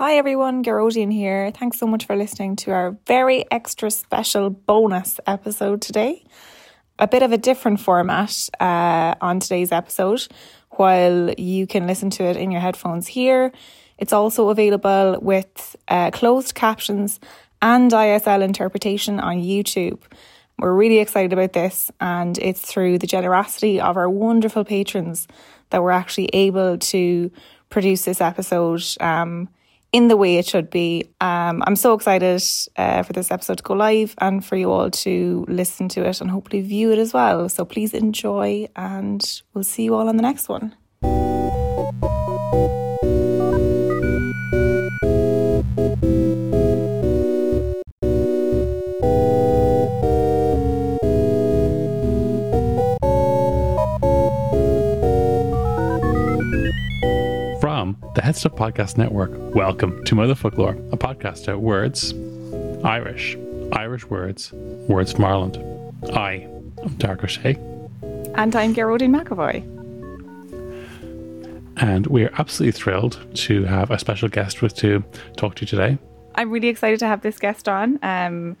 Hi everyone, Geraldine here. Thanks so much for listening to our very extra special bonus episode today. A bit of a different format uh, on today's episode. While you can listen to it in your headphones here, it's also available with uh, closed captions and ISL interpretation on YouTube. We're really excited about this, and it's through the generosity of our wonderful patrons that we're actually able to produce this episode. Um, in the way it should be. Um, I'm so excited uh, for this episode to go live and for you all to listen to it and hopefully view it as well. So please enjoy, and we'll see you all on the next one. The Head Podcast Network. Welcome to Motherfoclóir, a podcast about words, Irish, Irish words, words from Ireland. I am Darach Ó Séaghdha. And I'm Geraldine McAvoy. And we are absolutely thrilled to have a special guest with to talk to you today. I'm really excited to have this guest on. Um,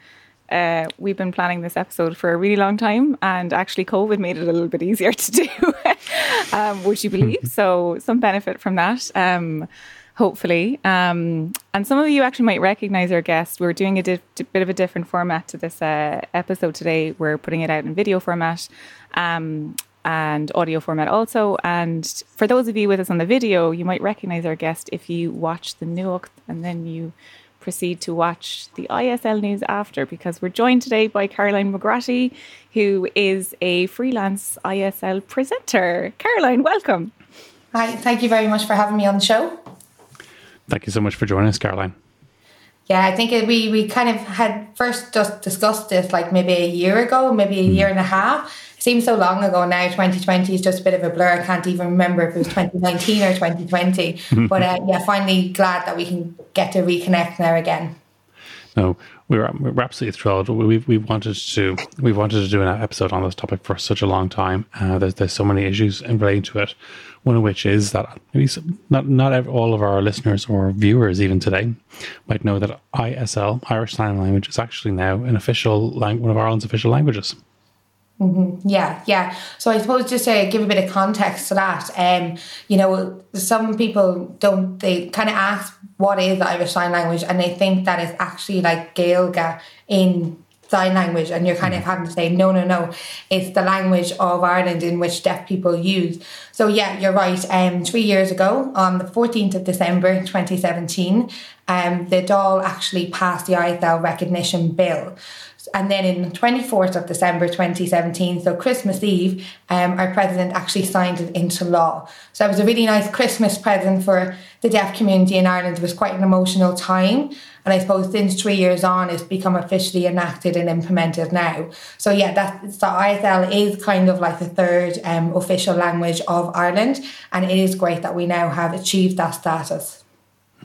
uh, we've been planning this episode for a really long time, and actually, COVID made it a little bit easier to do, um, would you believe? so, some benefit from that, um, hopefully. Um, and some of you actually might recognize our guest. We're doing a di- bit of a different format to this uh, episode today. We're putting it out in video format um, and audio format also. And for those of you with us on the video, you might recognize our guest if you watch the Nuacht and then you proceed to watch the ISL news after because we're joined today by Caroline McGrotty, who is a freelance ISL presenter. Caroline, welcome. Hi, thank you very much for having me on the show. Thank you so much for joining us, Caroline. Yeah, I think we, we kind of had first just discussed this like maybe a year ago, maybe a year and a half seems so long ago now. 2020 is just a bit of a blur. I can't even remember if it was 2019 or 2020. but uh, yeah, finally glad that we can get to reconnect now again. No, we're we're absolutely thrilled. We've we wanted to we wanted to do an episode on this topic for such a long time. Uh, there's there's so many issues in relating to it. One of which is that maybe not not all of our listeners or viewers even today might know that ISL Irish Sign Language is actually now an official lang- one of Ireland's official languages. Mm-hmm. Yeah, yeah. So I suppose just to give a bit of context to that, um, you know, some people don't they kind of ask what is Irish Sign Language, and they think that it's actually like Gaeilge in sign language, and you're kind of mm. having to say no, no, no. It's the language of Ireland in which deaf people use. So yeah, you're right. Um, three years ago, on the 14th of December 2017, um, the Dáil actually passed the ISL recognition bill. And then in 24th of December 2017, so Christmas Eve, um, our president actually signed it into law. So it was a really nice Christmas present for the deaf community in Ireland. It was quite an emotional time. And I suppose since three years on, it's become officially enacted and implemented now. So yeah, that so ISL is kind of like the third um, official language of Ireland, and it is great that we now have achieved that status.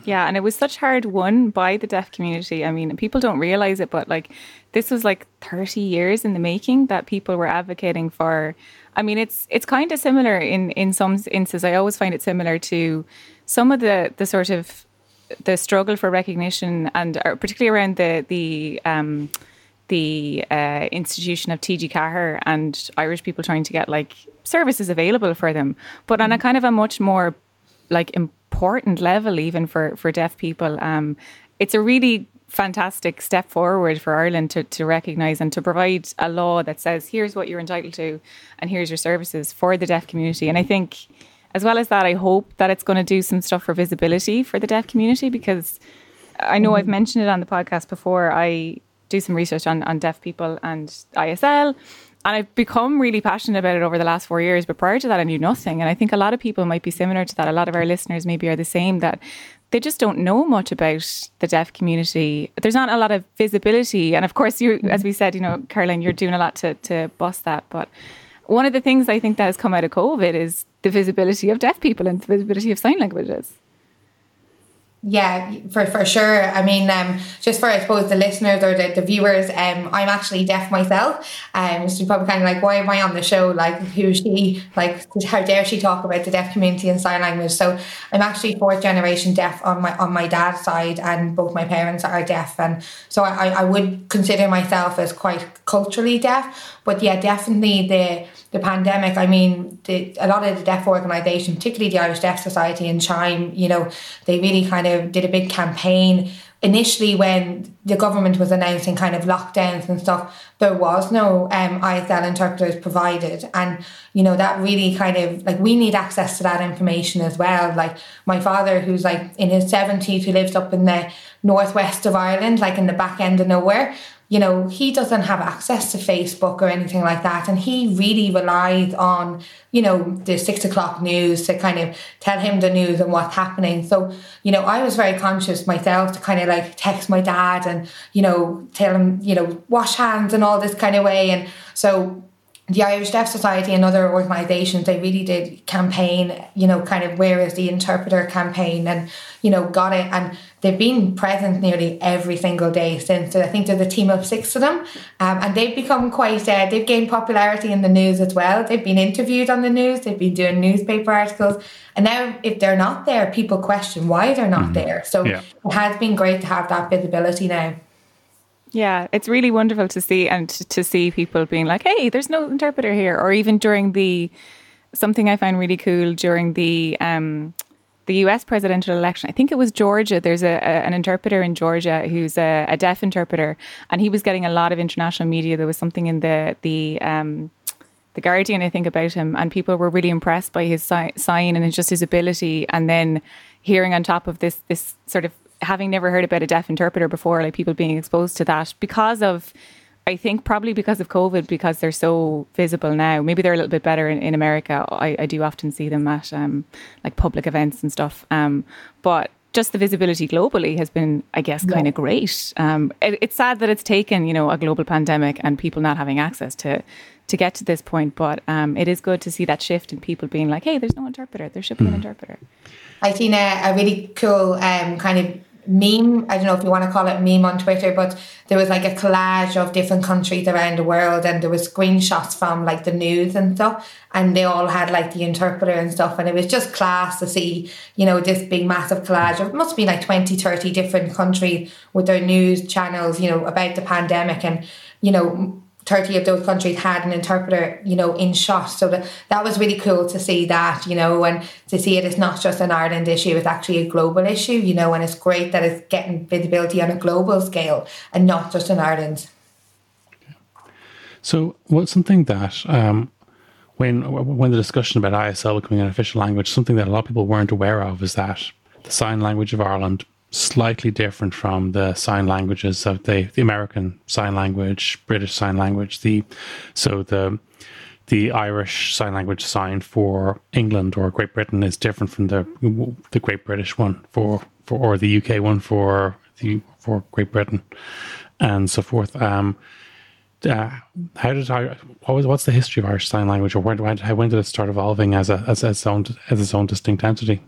Yeah, and it was such hard won by the deaf community. I mean, people don't realize it, but like this was like 30 years in the making that people were advocating for. I mean, it's it's kind of similar in in some instances. I always find it similar to some of the the sort of the struggle for recognition and uh, particularly around the the um, the uh, institution of TG Ceathair and Irish people trying to get like services available for them, but on a kind of a much more like important level even for for deaf people. Um, it's a really fantastic step forward for Ireland to, to recognise and to provide a law that says here's what you're entitled to and here's your services for the deaf community. And I think, as well as that, I hope that it's going to do some stuff for visibility for the deaf community because I know mm-hmm. I've mentioned it on the podcast before. I do some research on, on deaf people and ISL. And I've become really passionate about it over the last four years. But prior to that, I knew nothing. And I think a lot of people might be similar to that. A lot of our listeners maybe are the same that they just don't know much about the deaf community. There's not a lot of visibility. And of course, you, as we said, you know, Caroline, you're doing a lot to, to bust that. But one of the things I think that has come out of COVID is the visibility of deaf people and the visibility of sign languages. Yeah, for, for sure. I mean, um, just for I suppose the listeners or the, the viewers, um, I'm actually deaf myself. Um, so probably kind of like, why am I on the show? Like, who's she? Like, how dare she talk about the deaf community and sign language? So I'm actually fourth generation deaf on my on my dad's side, and both my parents are deaf, and so I, I would consider myself as quite culturally deaf. But yeah, definitely the the pandemic, I mean, the, a lot of the deaf organisations, particularly the Irish Deaf Society and Chime, you know, they really kind of did a big campaign. Initially, when the government was announcing kind of lockdowns and stuff, there was no um, ISL interpreters provided. And, you know, that really kind of like we need access to that information as well. Like my father, who's like in his 70s, who lives up in the northwest of Ireland, like in the back end of nowhere, you know, he doesn't have access to Facebook or anything like that. And he really relies on, you know, the six o'clock news to kind of tell him the news and what's happening. So, you know, I was very conscious myself to kind of like text my dad and, you know, tell him, you know, wash hands and all this kind of way. And so the Irish Deaf Society and other organisations, they really did campaign, you know, kind of where is the interpreter campaign and, you know, got it. And they've been present nearly every single day since. I think there's a team of six of them. Um, and they've become quite, uh, they've gained popularity in the news as well. They've been interviewed on the news, they've been doing newspaper articles. And now, if they're not there, people question why they're not mm-hmm. there. So yeah. it has been great to have that visibility now. Yeah, it's really wonderful to see and to see people being like, "Hey, there's no interpreter here," or even during the something I find really cool during the um, the U.S. presidential election. I think it was Georgia. There's a, a an interpreter in Georgia who's a, a, deaf interpreter, and he was getting a lot of international media. There was something in the the um, the Guardian, I think, about him, and people were really impressed by his si- sign and just his ability. And then hearing on top of this this sort of having never heard about a deaf interpreter before, like people being exposed to that because of, I think probably because of COVID, because they're so visible now. Maybe they're a little bit better in, in America. I, I do often see them at um, like public events and stuff. Um, but just the visibility globally has been, I guess, kind of great. Um, it, it's sad that it's taken, you know, a global pandemic and people not having access to to get to this point, but um, it is good to see that shift in people being like, "Hey, there's no interpreter. There should be an hmm. interpreter." I've seen a, a really cool um, kind of meme. I don't know if you want to call it meme on Twitter, but there was like a collage of different countries around the world, and there was screenshots from like the news and stuff, and they all had like the interpreter and stuff, and it was just class to see, you know, this big massive collage. It must be like 20, 30 different countries with their news channels, you know, about the pandemic, and you know 30 of those countries had an interpreter, you know, in shot. So that, that was really cool to see that, you know, and to see it is not just an Ireland issue, it's actually a global issue, you know, and it's great that it's getting visibility on a global scale and not just in Ireland. So, what's something that um, when when the discussion about ISL becoming an official language, something that a lot of people weren't aware of is that the sign language of Ireland slightly different from the sign languages of the, the American sign language, British sign language. The so the the Irish sign language sign for England or Great Britain is different from the the Great British one for, for or the UK one for the for Great Britain and so forth. Um, uh, how did I? What was what's the history of Irish Sign Language, or when, did it start evolving as a as its own as its own distinct entity?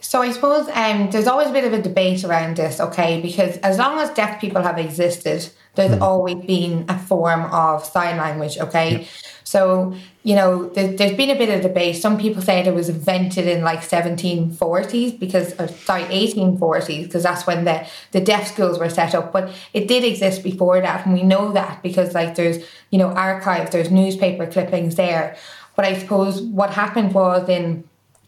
So I suppose um, there's always a bit of a debate around this, okay? Because as long as deaf people have existed, there's mm. always been a form of sign language, okay? So, you know, there, has been a bit of debate. Some people say it was invented in like 1740s because, or, sorry, 1840s, because that's when the, the deaf schools were set up. But it did exist before that. And we know that because, like, there's, you know, archives, there's newspaper clippings there. But I suppose what happened was in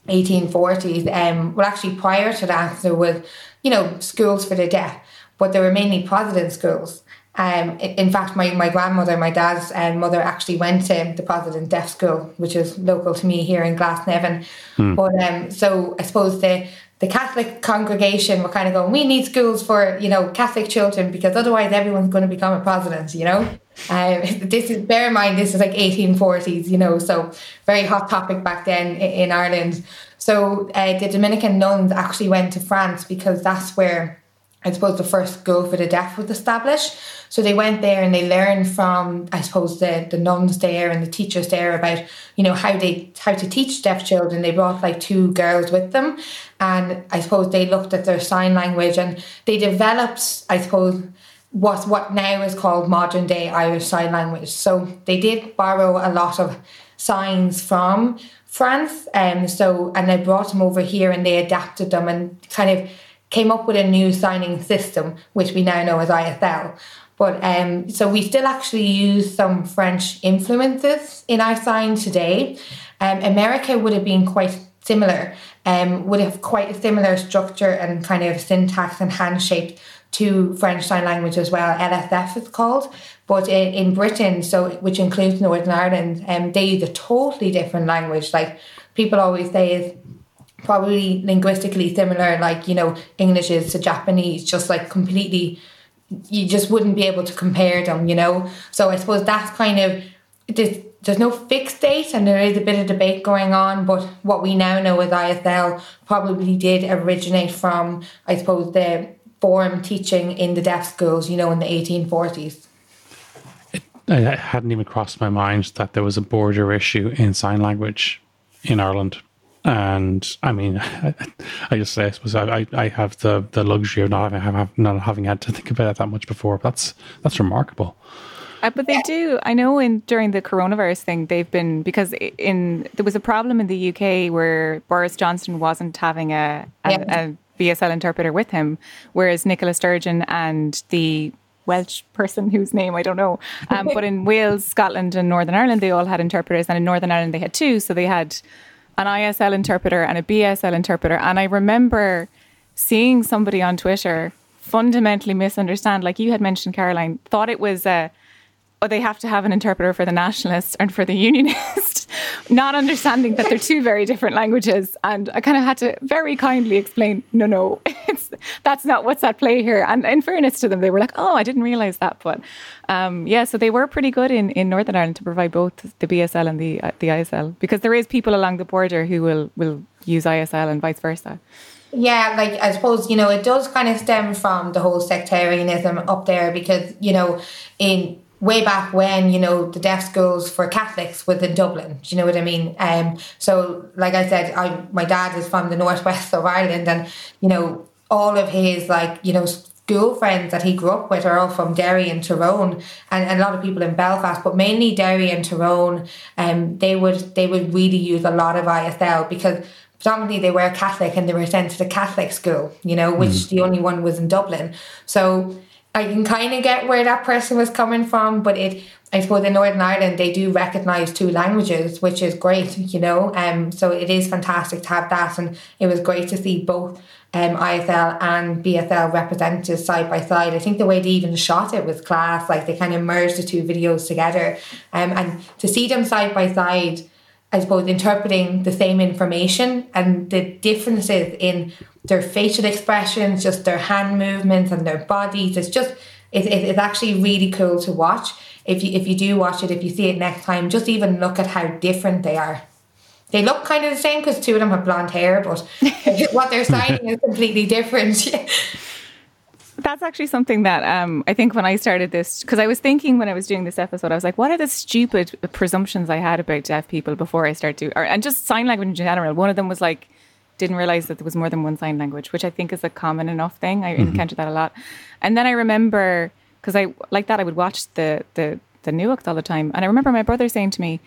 1840s. Um, well, actually, prior to that, there was, you know, schools for the deaf, but they were mainly Protestant schools. Um, in fact, my, my grandmother, my dad's um, mother, actually went to the Protestant Deaf School, which is local to me here in Glasnevin. Hmm. But um, so I suppose the the Catholic congregation were kind of going, we need schools for you know Catholic children because otherwise everyone's going to become a Protestant, you know. Um, this is bear in mind this is like 1840s, you know, so very hot topic back then in, in Ireland. So uh, the Dominican nuns actually went to France because that's where I suppose the first go for the deaf was established. So they went there and they learned from, I suppose, the, the nuns there and the teachers there about, you know, how they how to teach deaf children. They brought like two girls with them, and I suppose they looked at their sign language and they developed, I suppose, what what now is called modern day Irish Sign Language. So they did borrow a lot of signs from France, and um, so and they brought them over here and they adapted them and kind of came up with a new signing system, which we now know as ISL. But um, so we still actually use some French influences in our sign today. Um, America would have been quite similar, um, would have quite a similar structure and kind of syntax and hand shape to French Sign Language as well. LSF is called. But in, in Britain, so which includes Northern Ireland, um, they use a totally different language. Like people always say is probably linguistically similar, like, you know, English is to Japanese, just like completely, you just wouldn't be able to compare them, you know? So I suppose that's kind of, there's, there's no fixed date and there is a bit of debate going on, but what we now know is ISL probably did originate from, I suppose, the form teaching in the deaf schools, you know, in the 1840s. It, it hadn't even crossed my mind that there was a border issue in sign language in Ireland and I mean, I, I just say, I suppose I, I have the, the luxury of not having, not having had to think about it that much before. That's that's remarkable. Uh, but they do. I know in during the coronavirus thing, they've been because in there was a problem in the UK where Boris Johnson wasn't having a, a, yeah. a BSL interpreter with him, whereas Nicola Sturgeon and the Welsh person whose name I don't know. Um, but in Wales, Scotland, and Northern Ireland, they all had interpreters, and in Northern Ireland they had two. So they had an ISL interpreter and a BSL interpreter. And I remember seeing somebody on Twitter fundamentally misunderstand, like you had mentioned, Caroline, thought it was a oh, they have to have an interpreter for the nationalist and for the unionist, not understanding that they're two very different languages. And I kind of had to very kindly explain, no, no, it's that's not what's at play here. And in fairness to them, they were like, oh, I didn't realize that. But um, yeah, so they were pretty good in, in Northern Ireland to provide both the BSL and the uh, the ISL because there is people along the border who will will use ISL and vice versa. Yeah, like I suppose, you know, it does kind of stem from the whole sectarianism up there because, you know, in way back when you know the deaf schools for Catholics was in Dublin. Do you know what I mean? Um, so like I said, I my dad is from the northwest of Ireland, and you know all of his like you know school friends that he grew up with are all from Derry and Tyrone, and, and a lot of people in Belfast, but mainly Derry and Tyrone. Um, they would they would really use a lot of ISL because predominantly they were Catholic and they were sent to the Catholic school, you know, which mm. the only one was in Dublin. So I can kind of get where that person was coming from, but it, I suppose in Northern Ireland they do recognise two languages, which is great, you know. Um, so it is fantastic to have that, and it was great to see both um, ISL and BSL represented side by side. I think the way they even shot it was class. Like they kind of merged the two videos together, um, and to see them side by side I suppose, interpreting the same information and the differences in their facial expressions, just their hand movements and their bodies. It's just, it, it, it's actually really cool to watch. If you, if you do watch it, if you see it next time, just even look at how different they are. They look kind of the same because two of them have blonde hair, but what they're signing is completely different. That's actually something that um, I think when I started this, because I was thinking when I was doing this episode, I was like, what are the stupid presumptions I had about deaf people before I start to, or, and just sign language in general. One of them was like, didn't realize that there was more than one sign language, which I think is a common enough thing. I mm-hmm. encounter that a lot. And then I remember, because I like that, I would watch the the the Nuacht all the time, and I remember my brother saying to me,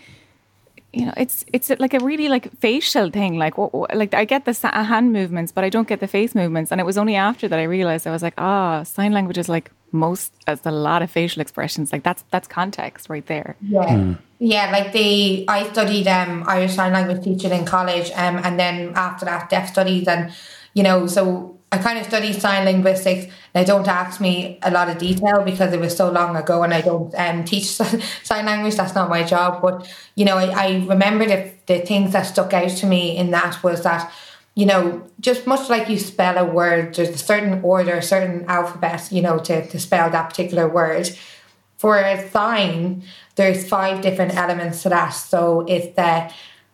you know, it's it's like a really like facial thing. Like what, like I get the hand movements, but I don't get the face movements. And it was only after that I realized I was like, ah, oh, sign language is like most as a lot of facial expressions. Like that's that's context right there. Yeah. Mm. Yeah, like the I studied um Irish Sign Language teaching in college, um, and then after that deaf studies and you know, so I kind of studied sign linguistics. They don't ask me a lot of detail because it was so long ago, and I don't um, teach sign language. That's not my job. But you know, I, I remember the the things that stuck out to me in that was that you know, just much like you spell a word, there's a certain order, a certain alphabet, you know, to, to spell that particular word. For a sign, there's five different elements to that. So it's the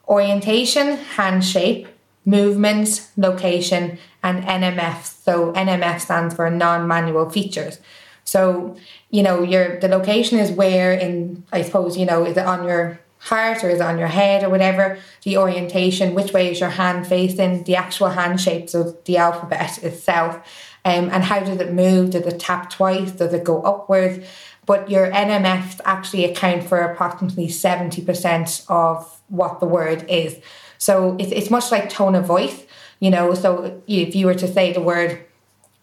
orientation, hand shape, movement, location, and NMF. So NMF stands for non-manual features. So, you know, your the location is where in I suppose, you know, is it on your heart or is it on your head or whatever? The orientation, which way is your hand facing, the actual hand shapes of the alphabet itself. Um, and how does it move? Does it tap twice? Does it go upwards? But your NMF actually account for approximately 70% of what the word is. So it's, it's much like tone of voice, you know. So if you were to say the word,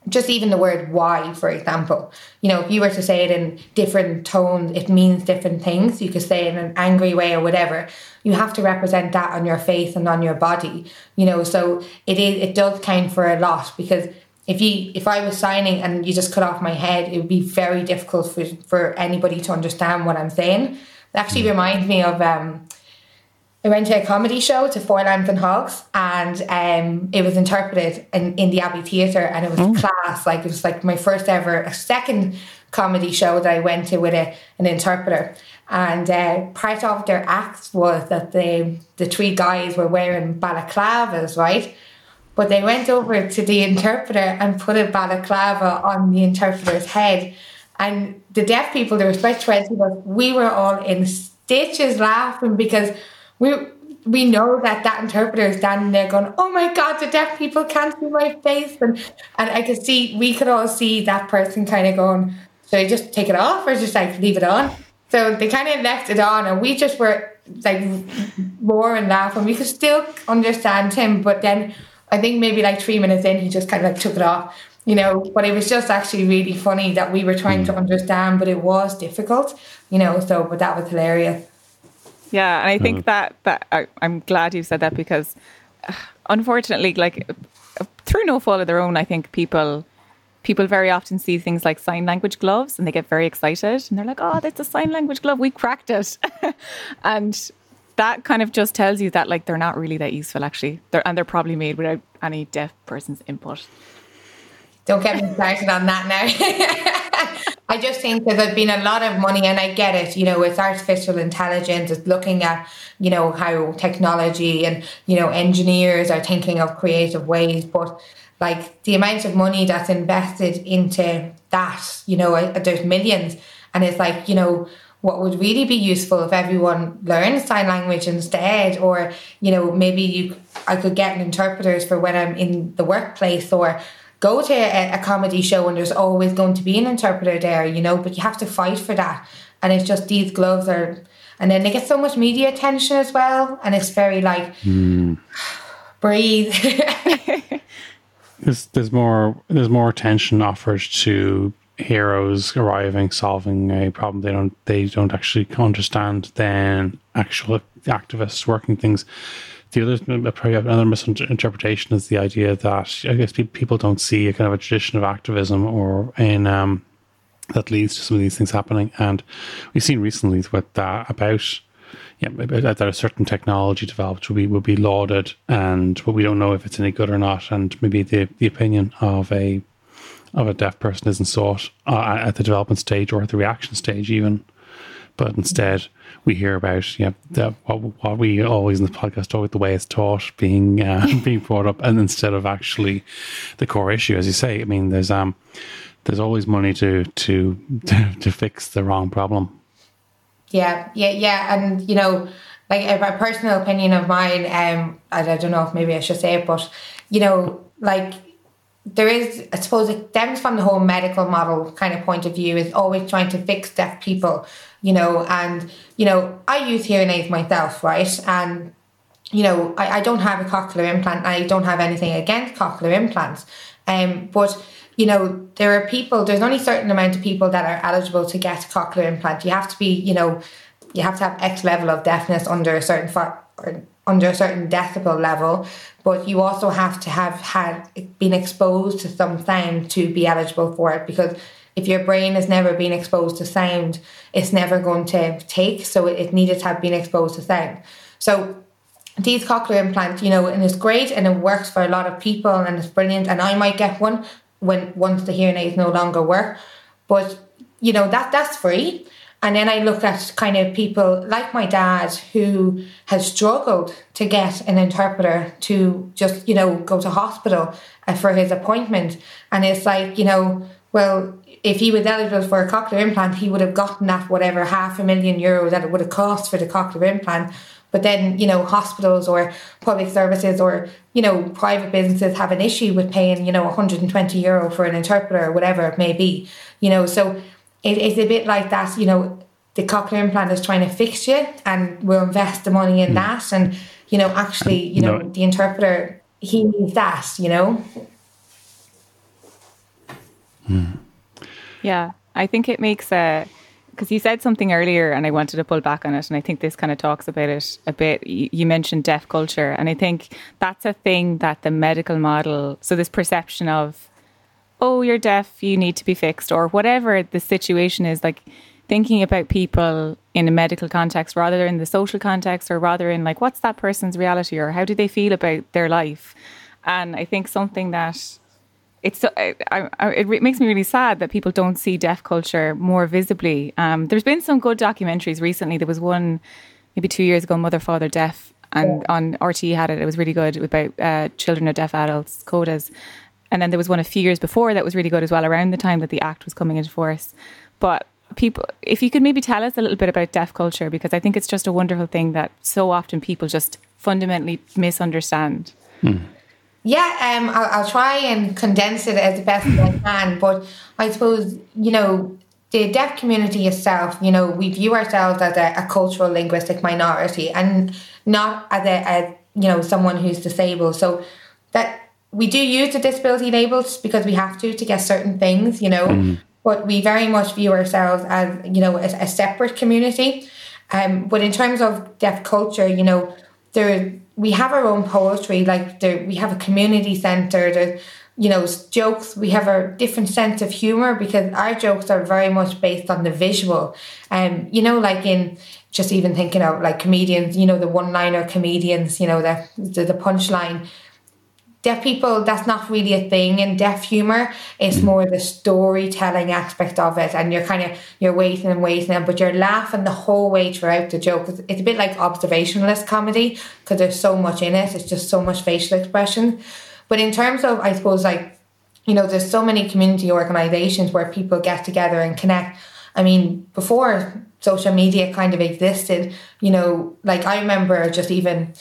just even the word why, for example, you know, if you were to say it in different tones, it means different things. You could say it in an angry way or whatever. You have to represent that on your face and on your body, you know. So it is it does count for a lot because if you if I was signing and you just cut off my head, it would be very difficult for, for anybody to understand what I'm saying. It actually reminds me of um, I went to a comedy show to Foil Arms and Hogs, and um, it was interpreted in, in the Abbey Theatre, and it was oh. class. Like it was like my first ever, a second comedy show that I went to with a, an interpreter. And uh, part of their act was that the the three guys were wearing balaclavas, right? But they went over to the interpreter and put a balaclava on the interpreter's head. And the deaf people, there was about 20 of us, we were all in stitches laughing because we we know that that interpreter is standing there going, "Oh my God, the deaf people can't see my face," and and I could see we could all see that person kind of going, "Should I just take it off or just like leave it on?" So they kind of left it on, and we just were like roaring laughing. We could still understand him, but then I think maybe like three minutes in, he just kind of like took it off. You know, but it was just actually really funny that we were trying to mm. understand, but it was difficult, you know, so, but that was hilarious. Yeah, and I think mm. that that I, am glad you said that because, uh, unfortunately, like through no fault of their own, I think people people very often see things like sign language gloves and they get very excited and they're like, "Oh, that's a sign language glove. We cracked it," and that kind of just tells you that like they're not really that useful actually. They're and they're probably made without any deaf person's input. Don't get me started on that now. I just think that there's been a lot of money, and I get it. You know, it's artificial intelligence. It's looking at you know how technology and you know engineers are thinking of creative ways, but like the amount of money that's invested into that, you know, uh, there's millions, and it's like you know what would really be useful if everyone learned sign language instead or you know maybe you i could get an interpreters for when i'm in the workplace or go to a, a, comedy show and there's always going to be an interpreter there, you know, but you have to fight for that. And it's just these gloves are, and then they get so much media attention as well. And it's very like, mm. breathe. there's, there's more, there's more attention offered to heroes arriving, solving a problem they don't, they don't actually understand than actual activists working things the other probably another misinterpretation is the idea that I guess people don't see a kind of a tradition of activism or in um, that leads to some of these things happening. And we've seen recently with that about yeah that a certain technology developed will be will be lauded, and but we don't know if it's any good or not. And maybe the the opinion of a of a deaf person isn't sought uh, at the development stage or at the reaction stage even, but instead we hear about know the, what, what we always in the podcast talk about the way it's taught being uh, being brought up, and instead of actually the core issue, as you say. I mean, there's um there's always money to to to, to fix the wrong problem. Yeah, yeah, yeah, and you know, like a personal opinion of mine, um, I, I don't know if maybe I should say it, but you know, like there is, I suppose, it stems from the whole medical model kind of point of view, is always trying to fix deaf people you know, and, you know, I use hearing aids myself, right? And, you know, I, I don't have a cochlear implant. I don't have anything against cochlear implants. Um, but, you know, there are people, there's only a certain amount of people that are eligible to get a cochlear implant. You have to be, you know, you have to have X level of deafness under a certain or under a certain decibel level, but you also have to have had been exposed to some sound to be eligible for it because if your brain has never been exposed to sound, it's never going to take. So it needed to have been exposed to sound. So these cochlear implants, you know, and it's great and it works for a lot of people and it's brilliant. And I might get one when once the hearing aids no longer work. But you know, that that's free. And then I look at kind of people like my dad who has struggled to get an interpreter to just, you know, go to hospital uh, for his appointment. And it's like, you know, well, if he was eligible for a cochlear implant, he would have gotten that whatever half a million euros that it would have cost for the cochlear implant. But then, you know, hospitals or public services or, you know, private businesses have an issue with paying, you know, 120 euro for an interpreter or whatever it may be. You know, so it, it's a bit like that, you know, the cochlear implant is trying to fix you and we'll invest the money in mm. that. And, you know, actually, you know, no. the interpreter, he needs that, you know. Mm. Yeah, I think it makes a because you said something earlier and I wanted to pull back on it. And I think this kind of talks about it a bit. You mentioned deaf culture. And I think that's a thing that the medical model, so this perception of, oh, you're deaf, you need to be fixed, or whatever the situation is, like thinking about people in a medical context rather than the social context, or rather in like, what's that person's reality, or how do they feel about their life? And I think something that it's I, I, it makes me really sad that people don't see deaf culture more visibly. Um, there's been some good documentaries recently. There was one maybe two years ago, Mother, Father, Deaf, and on RTÉ had it. It was really good about uh, children of deaf adults, CODAs. And then there was one a few years before that was really good as well, around the time that the act was coming into force. But people, if you could maybe tell us a little bit about deaf culture, because I think it's just a wonderful thing that so often people just fundamentally misunderstand. Hmm. Yeah, um, I'll, I'll try and condense it as best as I can. But I suppose, you know, the deaf community itself, you know, we view ourselves as a, a cultural linguistic minority and not as a, a, you know, someone who's disabled. So that we do use the disability labels because we have to to get certain things, you know, mm. but we very much view ourselves as, you know, a, a separate community. Um, but in terms of deaf culture, you know, there we have our own poetry like there we have a community center the you know jokes we have a different sense of humor because our jokes are very much based on the visual and um, you know like in just even thinking of like comedians you know the one liner comedians you know the the, the punchline deaf people that's not really a thing in deaf humor. It's mm. more the storytelling aspect of it and you're kind of you're waiting and waiting but you're laughing the whole way throughout the joke. It's a bit like observationalist comedy because there's so much in it it's just so much facial expression. But in terms of i suppose like you know there's so many community organizations where people get together and connect. I mean before social media kind of existed you know like i remember just even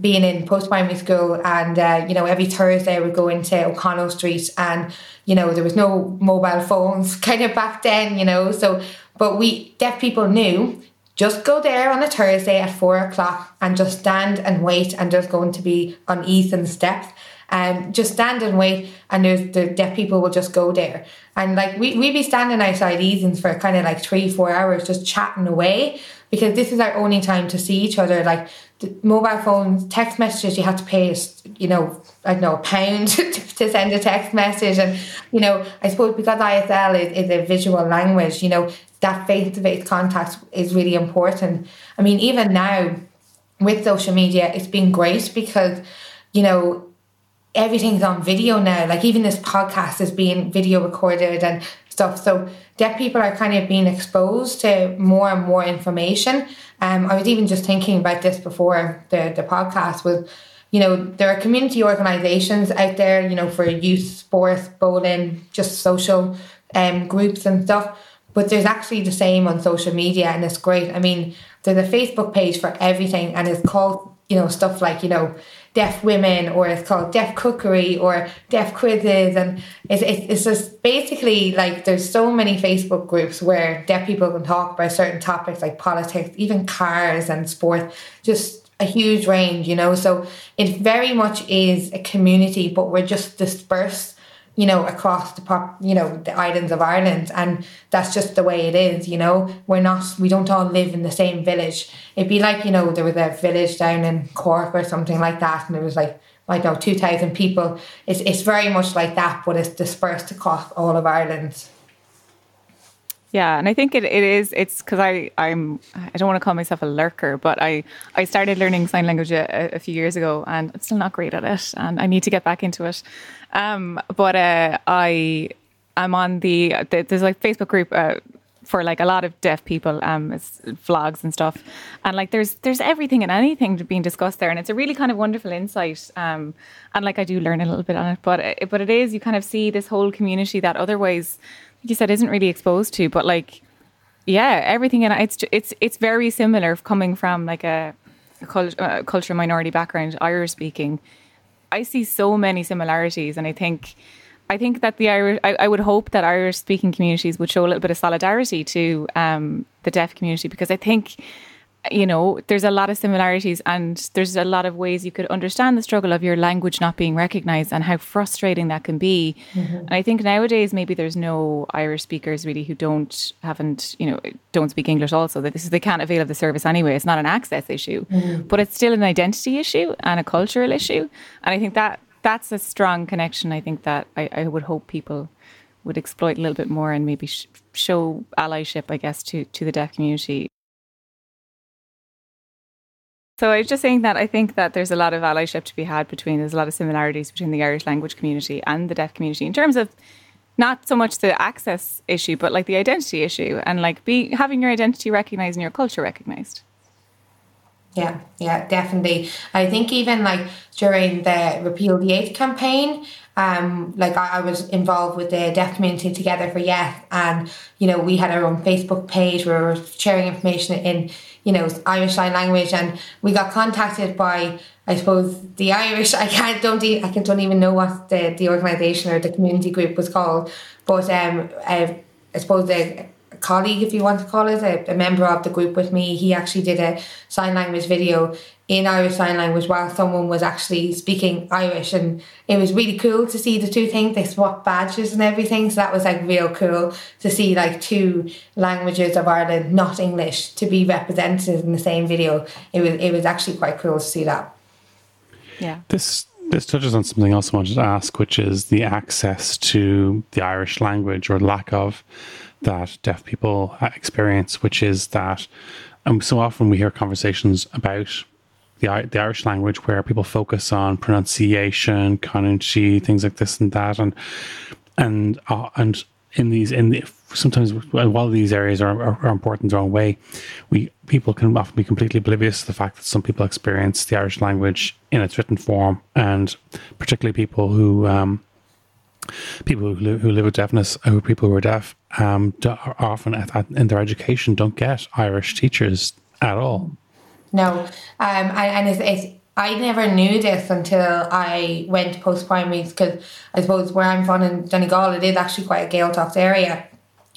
being in post primary school and uh, you know every thursday would go into o'connell street and you know there was no mobile phones kind of back then you know so but we deaf people knew just go there on a thursday at four o'clock and just stand and wait and there's going to be on Eason's steps and just stand and wait and there's the deaf people will just go there and like we, we'd be standing outside Eason's for kind of like three four hours just chatting away because this is our only time to see each other. Like the mobile phones, text messages, you have to pay, you know, I don't know, a pound to, to send a text message. And, you know, I suppose because ISL is, is a visual language, you know, that face to face contact is really important. I mean, even now with social media, it's been great because, you know, everything's on video now. Like even this podcast is being video recorded and stuff. So deaf people are kind of being exposed to more and more information. Um, I was even just thinking about this before the, the podcast was, you know, there are community organizations out there, you know, for youth, sports, bowling, just social um, groups and stuff. But there's actually the same on social media and it's great. I mean, there's a Facebook page for everything and it's called, you know, stuff like, you know, deaf women or it's called deaf cookery or deaf quizzes and it's, it's, just basically like there's so many facebook groups where deaf people can talk about certain topics like politics even cars and sport just a huge range you know? So it very much is a community but we're just dispersed you know, across the pop, you know, the islands of Ireland, and that's just the way it is. You know, we're not, we don't all live in the same village. It'd be like, you know, there was a village down in Cork or something like that, and it was like, I don't know, two thousand people. It's it's very much like that, but it's dispersed across all of Ireland. Yeah, and I think it, it is. It's because I I'm I don't want to call myself a lurker, but I I started learning sign language a, a, few years ago, and I'm still not great at it, and I need to get back into it. Um, but uh, I I'm on the, the there's like Facebook group. Uh, for like a lot of deaf people, um, it's vlogs and stuff, and like there's there's everything and anything being discussed there, and it's a really kind of wonderful insight. Um, and like I do learn a little bit on it, but it, but it is you kind of see this whole community that otherwise you said isn't really exposed to but like yeah everything and it's it's it's very similar coming from like a, a uh, culture minority background irish speaking. I see so many similarities and i think i think that the irish i, I would hope that irish speaking communities would show a little bit of solidarity to um, the deaf community because i think you know, there's a lot of similarities and there's a lot of ways you could understand the struggle of your language not being recognized and how frustrating that can be. Mm-hmm. And I think nowadays maybe there's no Irish speakers really who don't haven't, you know, don't speak English also that this is they can't avail of the service anyway. It's not an access issue. Mm-hmm. But it's still an identity issue and a cultural issue. And I think that that's a strong connection. I think that I, I would hope people would exploit a little bit more and maybe sh- show allyship, I guess, to to the deaf community. So I was just saying that I think that there's a lot of allyship to be had between, there's a lot of similarities between the Irish language community and the deaf community in terms of not so much the access issue, but like the identity issue and like be having your identity recognized and your culture recognized. Yeah, yeah, definitely. I think even like during the Repeal the Eighth campaign, um, like I, I, was involved with the deaf community together for Yes, and you know we had our own Facebook page where we were sharing information in you know Irish Sign Language, and we got contacted by I suppose the Irish. I can't don't e- I can don't even know what the the organisation or the community group was called, but um, I, I suppose the colleague, if you want to call it, a, a, member of the group with me, he actually did a sign language video in Irish Sign Language while someone was actually speaking Irish. And it was really cool to see the two things. They swapped badges and everything. So that was like real cool to see like two languages of Ireland, not English, to be represented in the same video. It was it was actually quite cool to see that. Yeah. This this touches on something else I wanted to ask, which is the access to the Irish language or lack of that deaf people experience, which is that um, so often we hear conversations about the the Irish language where people focus on pronunciation, canúintí, things like this and that, and and uh, and in these in the, sometimes while these areas are, are, are, important their own way, we people can often be completely oblivious to the fact that some people experience the Irish language in its written form, and particularly people who um, people who live, who live with deafness, who people who are deaf, um, often in their education don't get Irish teachers at all. No, um, and, and it's, it's I never knew this until I went post primary because I suppose where I'm from in Donegal, it is actually quite a Gaeltacht area.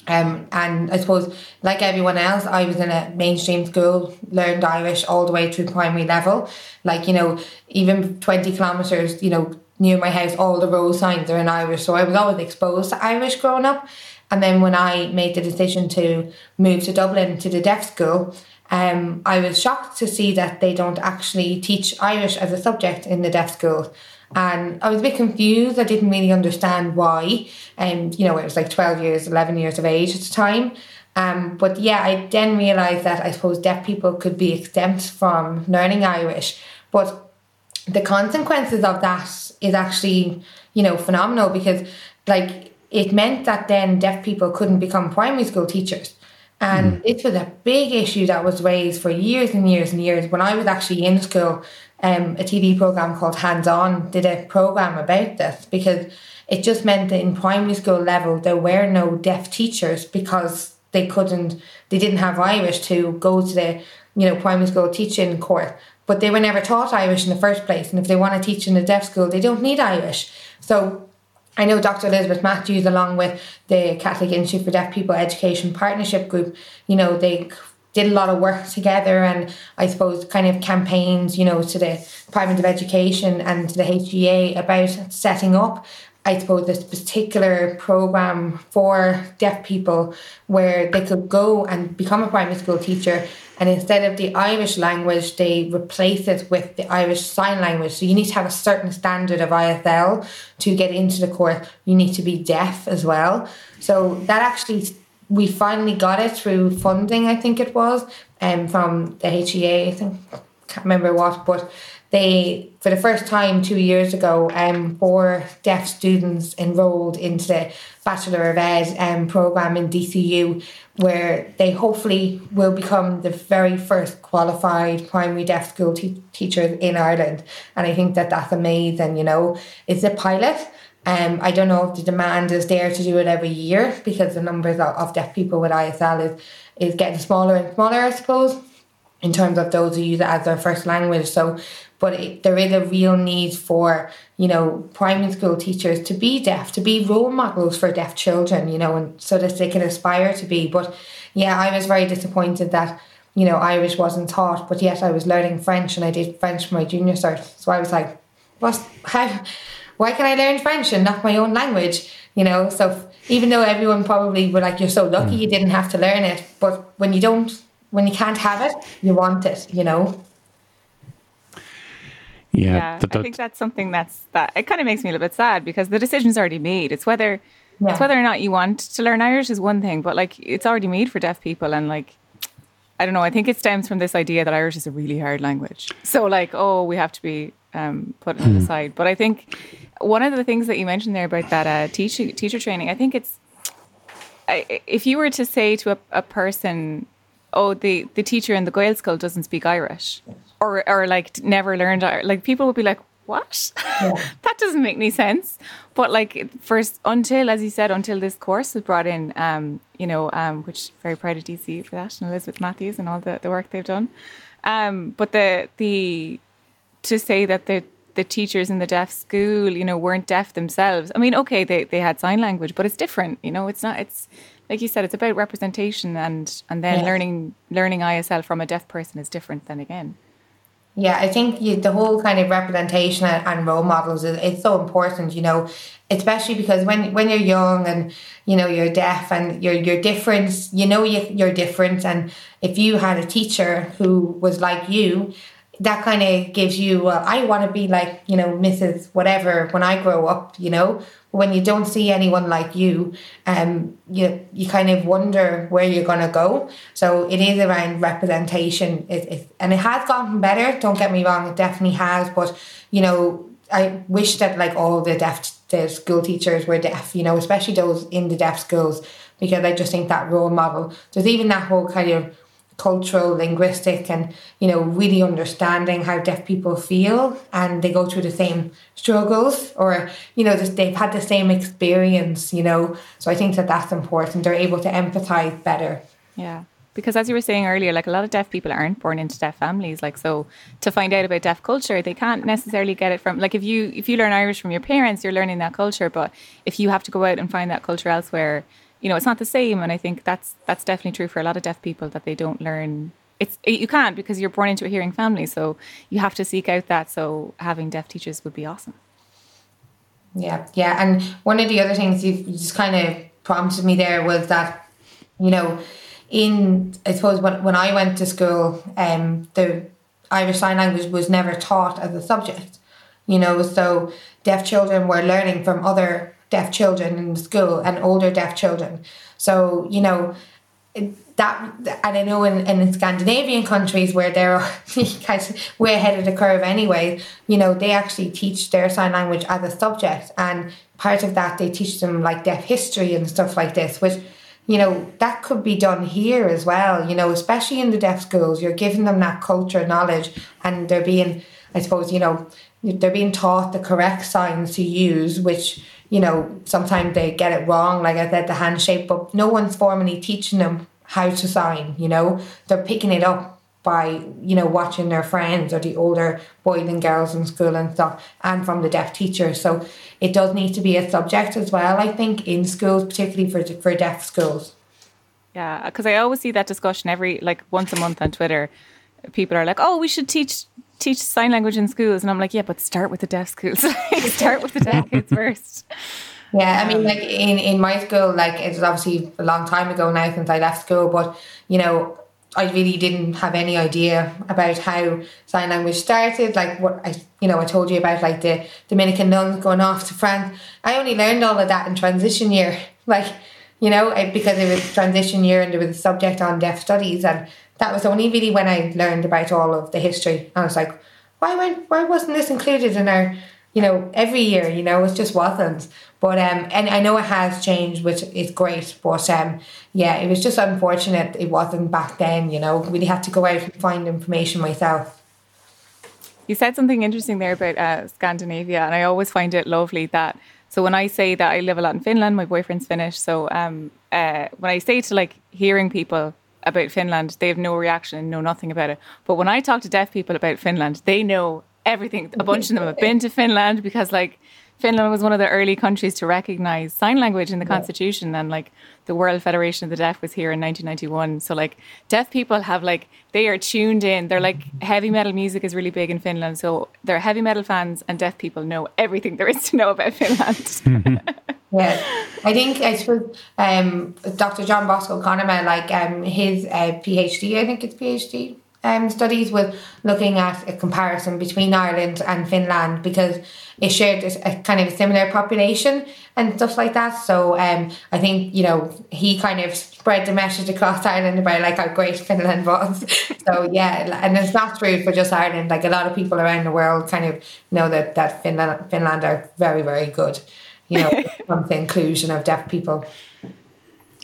Um, and I suppose, like everyone else, I was in a mainstream school, learned Irish all the way through primary level. Like, you know, even 20 kilometres, you know, near my house, all the road signs are in Irish. So I was always exposed to Irish growing up. And then when I made the decision to move to Dublin to the deaf school, um, I was shocked to see that they don't actually teach Irish as a subject in the deaf school. And I was a bit confused. I didn't really understand why. And, you know, it was like 12 years, 11 years of age at the time. Um, but yeah, I then realised that I suppose deaf people could be exempt from learning Irish. But the consequences of that is actually, you know, phenomenal because, like, it meant that then deaf people couldn't become primary school teachers and mm. it was a big issue that was raised for years and years and years. When I was actually in school, um, a TV program called Hands On did a program about this because it just meant that in primary school level there were no deaf teachers because they couldn't, they didn't have Irish to go to the, you know, primary school teaching course. But they were never taught Irish in the first place, and if they want to teach in a deaf school, they don't need Irish. So I know Dr. Elizabeth Matthews, along with the Catholic Institute for Deaf People Education Partnership Group, you know, they did a lot of work together and I suppose kind of campaigns, you know, to the Department of Education and to the HEA about setting up I suppose this particular program for deaf people where they could go and become a primary school teacher and instead of the Irish language they replace it with the Irish sign language. So you need to have a certain standard of ISL to get into the course. You need to be deaf as well. So that actually we finally got it through funding I think it was um, from the HEA I think can't remember what but they for the first time two years ago um four deaf students enrolled into the bachelor of ed um, program in dcu where they hopefully will become the very first qualified primary deaf school te- teachers in ireland. And i think that that's amazing you know. It's a pilot. Um, I don't know if the demand is there to do it every year because the numbers of, of deaf people with ISL is, is getting smaller and smaller, I suppose, in terms of those who use it as their first language. So but it, there is a real need for you know primary school teachers to be deaf to be role models for deaf children you know and so that they can aspire to be. But yeah i was very disappointed that you know irish wasn't taught but yet i was learning french and i did french for my junior cert. So i was like what? How? Why can i learn french and not my own language? You know so even though everyone probably were like you're so lucky hmm. you didn't have to learn it but when you don't when you can't have it you want it you know yeah, yeah the, the, I think that's something that's that it kind of makes me a little bit sad because the decision's already made. It's whether yeah. it's whether or not you want to learn Irish is one thing, but like it's already made for deaf people and like I don't know. I think it stems from this idea that Irish is a really hard language. So like, oh, we have to be um, put it mm. aside. But I think one of the things that you mentioned there about that uh, teacher teacher training, I think it's I, if you were to say to a, a person, oh, the the teacher in the Gaelscoil doesn't speak Irish, or or like never learned Irish. like people would be like what yeah. that doesn't make any sense but like first until as you said until this course was brought in um you know um which very proud of dc for that and Elizabeth Mathews and all the, the work they've done um but the the to say that the the teachers in the deaf school you know weren't deaf themselves i mean okay they, they had sign language but it's different you know it's not it's like you said it's about representation and and then yeah. learning learning isl from a deaf person is different than again yeah, I think you, the whole kind of representation and, and role models is it's so important, you know, especially because when when you're young and you know you're deaf and you're you're different, you know you, you're different, and if you had a teacher who was like you, that kind of gives you, well, I want to be like you know Mrs. Whatever when I grow up, you know, when you don't see anyone like you, um, you you kind of wonder where you're gonna go. So it is around representation. It, it, and it has gotten better. Don't get me wrong, it definitely has. But you know, I wish that like all the deaf the school teachers were deaf. You know, especially those in the deaf schools, because I just think that role model. There's even that whole kind of cultural, linguistic, and you know, really understanding how deaf people feel, and they go through the same struggles, or you know, they've had the same experience. You know, so I think that that's important. They're able to empathize better. Yeah. Because as you were saying earlier, like a lot of deaf people aren't born into deaf families. Like so, to find out about deaf culture, they can't necessarily get it from like if you if you learn Irish from your parents, you're learning that culture. But if you have to go out and find that culture elsewhere, you know, it's not the same. And I think that's that's definitely true for a lot of deaf people that they don't learn. It's you can't because you're born into a hearing family, so you have to seek out that. So having deaf teachers would be awesome. Yeah, yeah, and one of the other things you just kind of prompted me there was that, you know, in I suppose when when I went to school, um, the Irish Sign Language was never taught as a subject. You know, so deaf children were learning from other deaf children in school and older deaf children. So, you know, that and I know in, in Scandinavian countries where they're guys way ahead of the curve anyway, you know, they actually teach their sign language as a subject and part of that they teach them like deaf history and stuff like this, which you know, that could be done here as well, you know, especially in the deaf schools. You're giving them that culture knowledge and they're being I suppose, you know, they're being taught the correct signs to use, which you know, sometimes they get it wrong, like I said, the handshake, but no one's formally teaching them how to sign, you know. They're picking it up by, you know, watching their friends or the older boys and girls in school and stuff, and from the deaf teachers. So it does need to be a subject as well, I think, in schools, particularly for, for deaf schools. Yeah, because I always see that discussion every, like, once a month on Twitter. People are like, oh, we should teach teach sign language in schools, and I'm like, yeah, but start with the deaf schools. start with the deaf kids first. Yeah, I mean, um, like in, in my school, like it was obviously a long time ago now since I left school, but you know, I really didn't have any idea about how sign language started. Like what I, you know, I told you about like the Dominican nuns going off to France. I only learned all of that in transition year, like you know, because it was transition year and there was a subject on deaf studies, and that was only really when I learned about all of the history. And I was like, why went, why wasn't this included in our, you know, every year? You know, it just wasn't. But um, and I know it has changed, which is great. But um, yeah, it was just unfortunate it wasn't back then. You know, really had to go out and find information myself. You said something interesting there about uh, Scandinavia, and I always find it lovely that. So when I say that I live a lot in Finland, my boyfriend's Finnish. So um, uh, when I say to like hearing people about Finland, they have no reaction, and know nothing about it. But when I talk to deaf people about Finland, they know everything. A bunch of them have been to Finland because like Finland was one of the early countries to recognize sign language in the yeah. constitution and like the World Federation of the Deaf was here in 1991 so like deaf people have like they are tuned in they're like heavy metal music is really big in Finland so they're heavy metal fans and deaf people know everything there is to know about Finland yeah I think I suppose um, Dr John Bosco Conama like um, his uh, PhD I think it's PhD um, studies with looking at a comparison between Ireland and Finland because it shared a, kind of similar population and stuff like that. So um, I think you know he kind of spread the message across Ireland about like how great Finland was. so yeah, and it's not true for just Ireland. Like a lot of people around the world kind of know that that Finland Finland are very very good. You know, from the inclusion of deaf people.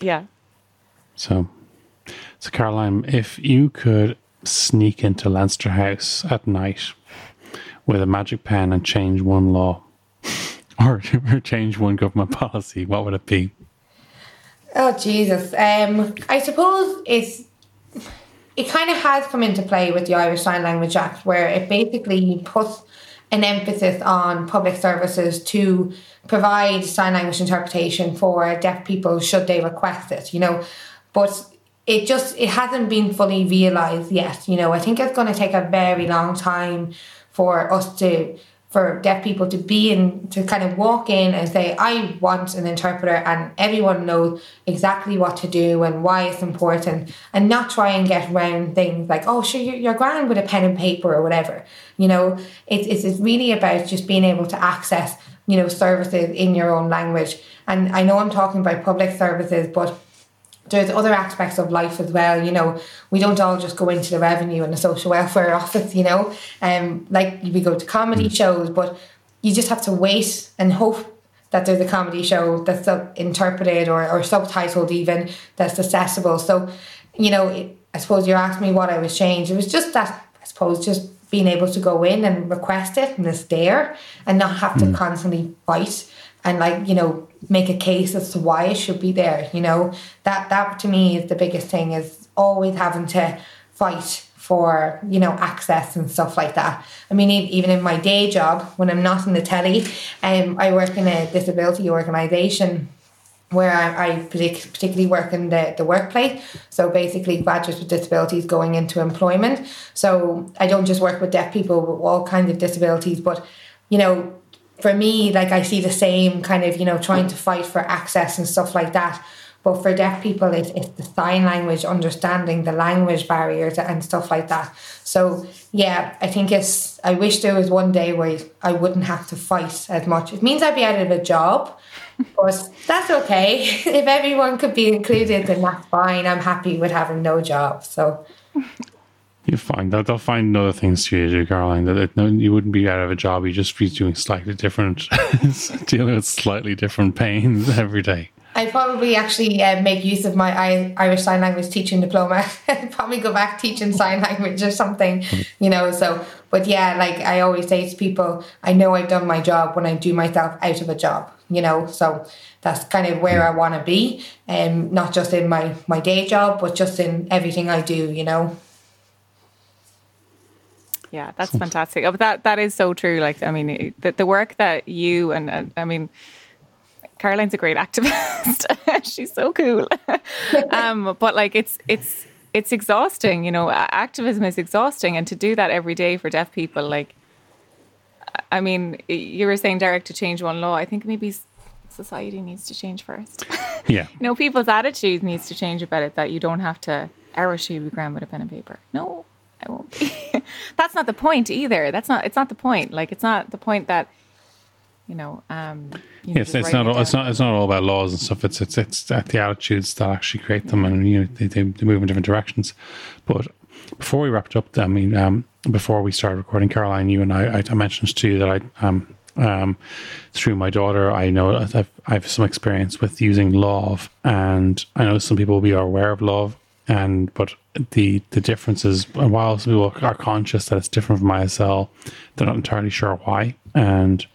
Yeah. So, so Caroline, if you could sneak into Leinster House at night with a magic pen and change one law or, or change one government policy, what would it be? Oh Jesus! Um, I suppose it's it kind of has come into play with the Irish Sign Language Act, where it basically puts an emphasis on public services to provide sign language interpretation for deaf people should they request it. You know, but it just it hasn't been fully realized yet you know i think it's going to take a very long time for us to for deaf people to be in to kind of walk in and say i want an interpreter and everyone knows exactly what to do and why it's important and not try and get around things like oh sure you're, grand with a pen and paper or whatever. You know it's, it's really about just being able to access you know services in your own language. And i know i'm talking about public services but there's other aspects of life as well. You know, we don't all just go into the revenue and the social welfare office. You know, um, like we go to comedy mm. shows, but you just have to wait and hope that there's a comedy show that's interpreted or, or subtitled even that's accessible. So, you know, it, I suppose you asked me what I was changed. It was just that I suppose just being able to go in and request it and it's there and not have to mm. constantly fight and like you know make a case as to why it should be there you know that that to me is the biggest thing is always having to fight for you know access and stuff like that i mean even in my day job when i'm not in the telly um, i work in a disability organization where I, I particularly work in the, the workplace. So basically, graduates with disabilities going into employment. So I don't just work with deaf people with all kinds of disabilities, but you know, for me, like I see the same kind of, you know, trying to fight for access and stuff like that. But for deaf people, it's, it's the sign language, understanding the language barriers and stuff like that. So, yeah, I think it's, I wish there was one day where I wouldn't have to fight as much. It means I'd be out of a job, but that's okay. if everyone could be included, then that's fine. I'm happy with having no job. So, you find that they'll find other things to do, Caroline. That it, no, you wouldn't be out of a job. You just be doing slightly different, dealing with slightly different pains every day. I'd probably actually uh, make use of my Irish Sign Language teaching diploma. Probably go back teaching sign language or something, you know. So, but yeah, like I always say to people, I know I've done my job when I do myself out of a job, you know. So that's kind of where I want to be, and um, not just in my my day job, but just in everything I do, you know. Yeah, that's fantastic. Oh, but that that is so true. Like, I mean, the, the work that you and uh, I mean, Caroline's a great activist. She's so cool. um, but like, it's it's it's exhausting. You know, activism is exhausting, and to do that every day for deaf people, like, I mean, you were saying, Darach, to change one law. I think maybe society needs to change first. Yeah. you know, people's attitude needs to change about it. That you don't have to arrow shoot ground with a pen and paper. No, I won't be. That's not the point either. That's not. It's not the point. Like, it's not the point that you know. Um, you Yes, it's not. All, it's not. It's not all about laws and stuff. It's it's it's at the attitudes that actually create them, and you know they, they, they move in different directions. But before we wrapped up, I mean, um, before we started recording, Caroline, you and I, I, I mentioned to you that I um um through my daughter, I know I've I have some experience with using Lámh, and I know some people will be aware of Lámh, and but the the difference is while some people are conscious that it's different from ISL, they're not entirely sure why, and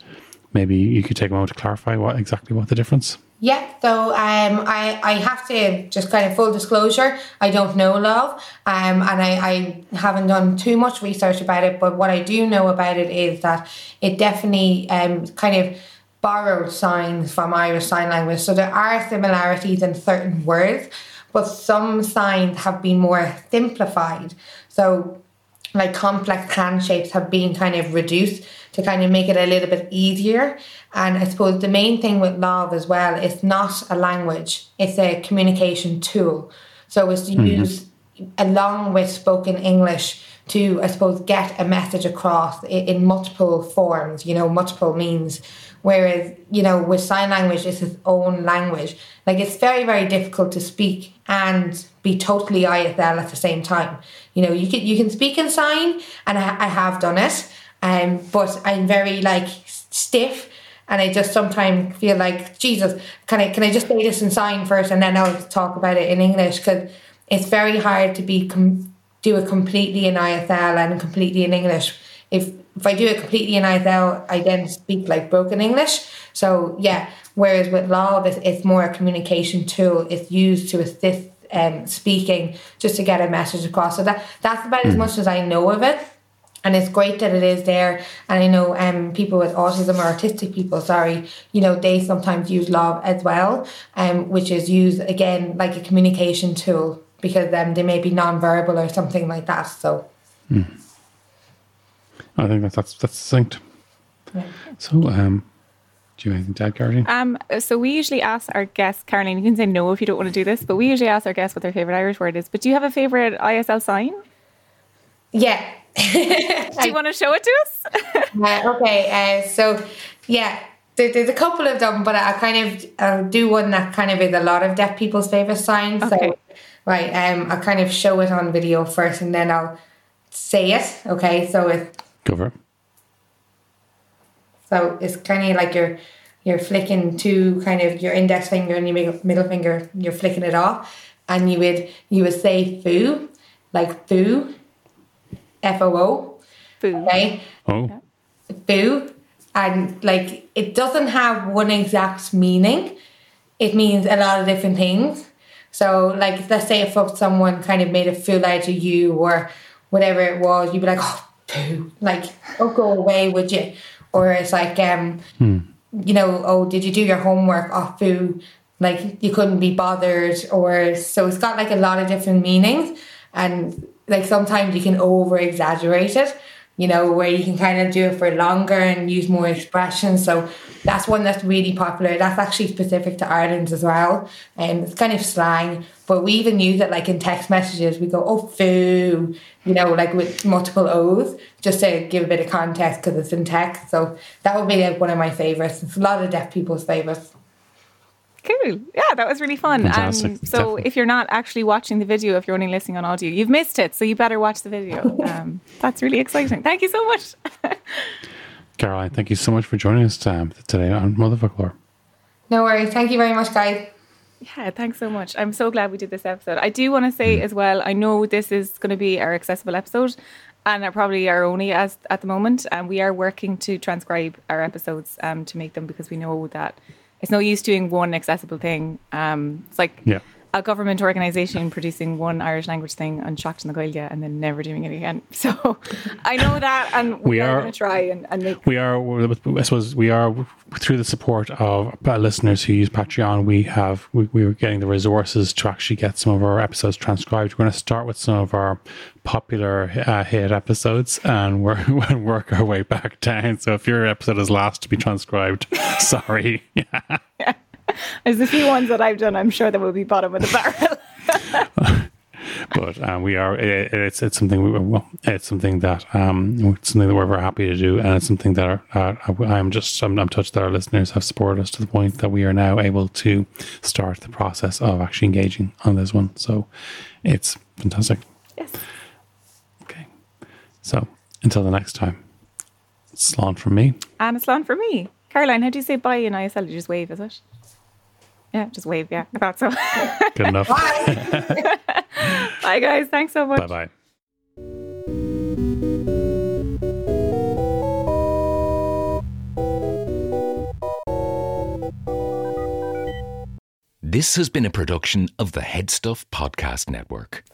maybe you could take a moment to clarify what exactly what the difference. Yeah, so um, I, I have to just kind of full disclosure, I don't know Lámh, um, and I, I haven't done too much research about it. But what I do know about it is that it definitely um, kind of borrowed signs from Irish Sign Language. So there are similarities in certain words, but some signs have been more simplified. So like complex hand shapes have been kind of reduced to kind of make it a little bit easier. And I suppose the main thing with Lámh as well, it's not a language, it's a communication tool. So it's mm-hmm. used along with spoken English to, I suppose, get a message across in, in multiple forms, you know, multiple means. Whereas, you know, with sign language, it's its own language. Like it's very, very difficult to speak and be totally ISL at the same time. You know, you can you can speak in sign, and I, I have done it, um, but I'm very like stiff, and I just sometimes feel like Jesus, can I can I just say this in sign first, and then I'll talk about it in English because it's very hard to be com- do it completely in ISL and completely in English. If if I do it completely in ISL, I then speak like broken English. So yeah, whereas with Lámh, it's, it's more a communication tool. It's used to assist um, speaking just to get a message across. So that that's about as hmm. much as I know of it. And it's great that it is there. And I know um, people with autism or autistic people, sorry, you know, they sometimes use Lámh as well, um, which is used again like a communication tool because um, they may be non-verbal or something like that. So. Mm. I think that that's that's succinct. Yeah. So, um, do you have anything to add, Caroline? Um, so we usually ask our guests, Caroline, you can say no if you don't want to do this, but we usually ask our guests what their favorite Irish word is. But do you have a favorite ISL sign? Yeah. do you want to show it to us? uh, okay. Uh, so, yeah, there, there's a couple of them, but I kind of I'll do one that kind of is a lot of deaf people's favorite signs. Okay. So, right, um, I'll kind of show it on video first, and then I'll say it. Okay, so it's Go for it. So it's kind of like you're you're flicking two kind of your index finger and your middle finger. You're flicking it off, and you would you would say foo, like foo, f o o, foo. Okay. Oh. Foo, and like it doesn't have one exact meaning. It means a lot of different things. So, like, let's say if someone kind of made a fool out of you or whatever it was, you'd be like, oh, poo, like, oh, go away, would you? Or it's like, um, hmm. you know, oh, did you do your homework? Oh, poo, like you couldn't be bothered. Or so it's got like a lot of different meanings, and like sometimes you can over exaggerate it. You know, where you can kind of do it for longer and use more expressions. So that's one that's really popular. That's actually specific to Ireland as well. And it's kind of slang, but we even use it like in text messages. We go, oh, foo, you know, like with multiple O's, just to give a bit of context because it's in text. So that would be like one of my favorites. It's a lot of deaf people's favorites. Cool. Yeah, that was really fun. Fantastic. Um, so Definitely. if you're not actually watching the video, if you're only listening on audio, you've missed it. So you better watch the video. Um, that's really exciting. Thank you so much. Caroline, thank you so much for joining us um, today on Motherfoclóir. No worries. Thank you very much, guys. Yeah, thanks so much. I'm so glad we did this episode. I do want to say mm. as well, I know this is going to be our accessible episode and are probably our only as at the moment. And we are working to transcribe our episodes um, to make them because we know that it's no use doing one accessible thing. Um, it's like yeah. A government organisation producing one Irish language thing on Seachtain na Gaeilge and then never doing it again. So I know that, and we, are, are- going to try and, and make. we are i suppose we are through the support of listeners who use patreon we have we, we were getting the resources to actually get some of our episodes transcribed we're going to start with some of our popular uh, hit episodes and we're going to work our way back down so if your episode is last to be transcribed sorry yeah. There's a few ones that I've done. I'm sure that will be bottom of the barrel. but um, we are it, it's it's something we well it's something that um it's something that we're very happy to do and it's something that our, uh, I'm just I'm, I'm touched that our listeners have supported us to the point that we are now able to start the process of actually engaging on this one so it's fantastic yes. okay so until the next time slán from me And it's on for me. Caroline, how do you say bye in ISL? You just wave, is it? Yeah, just wave. Yeah, I thought so. good enough bye, Bye, guys. Thanks so much. bye bye This has been a production of the HeadStuff Podcast Network.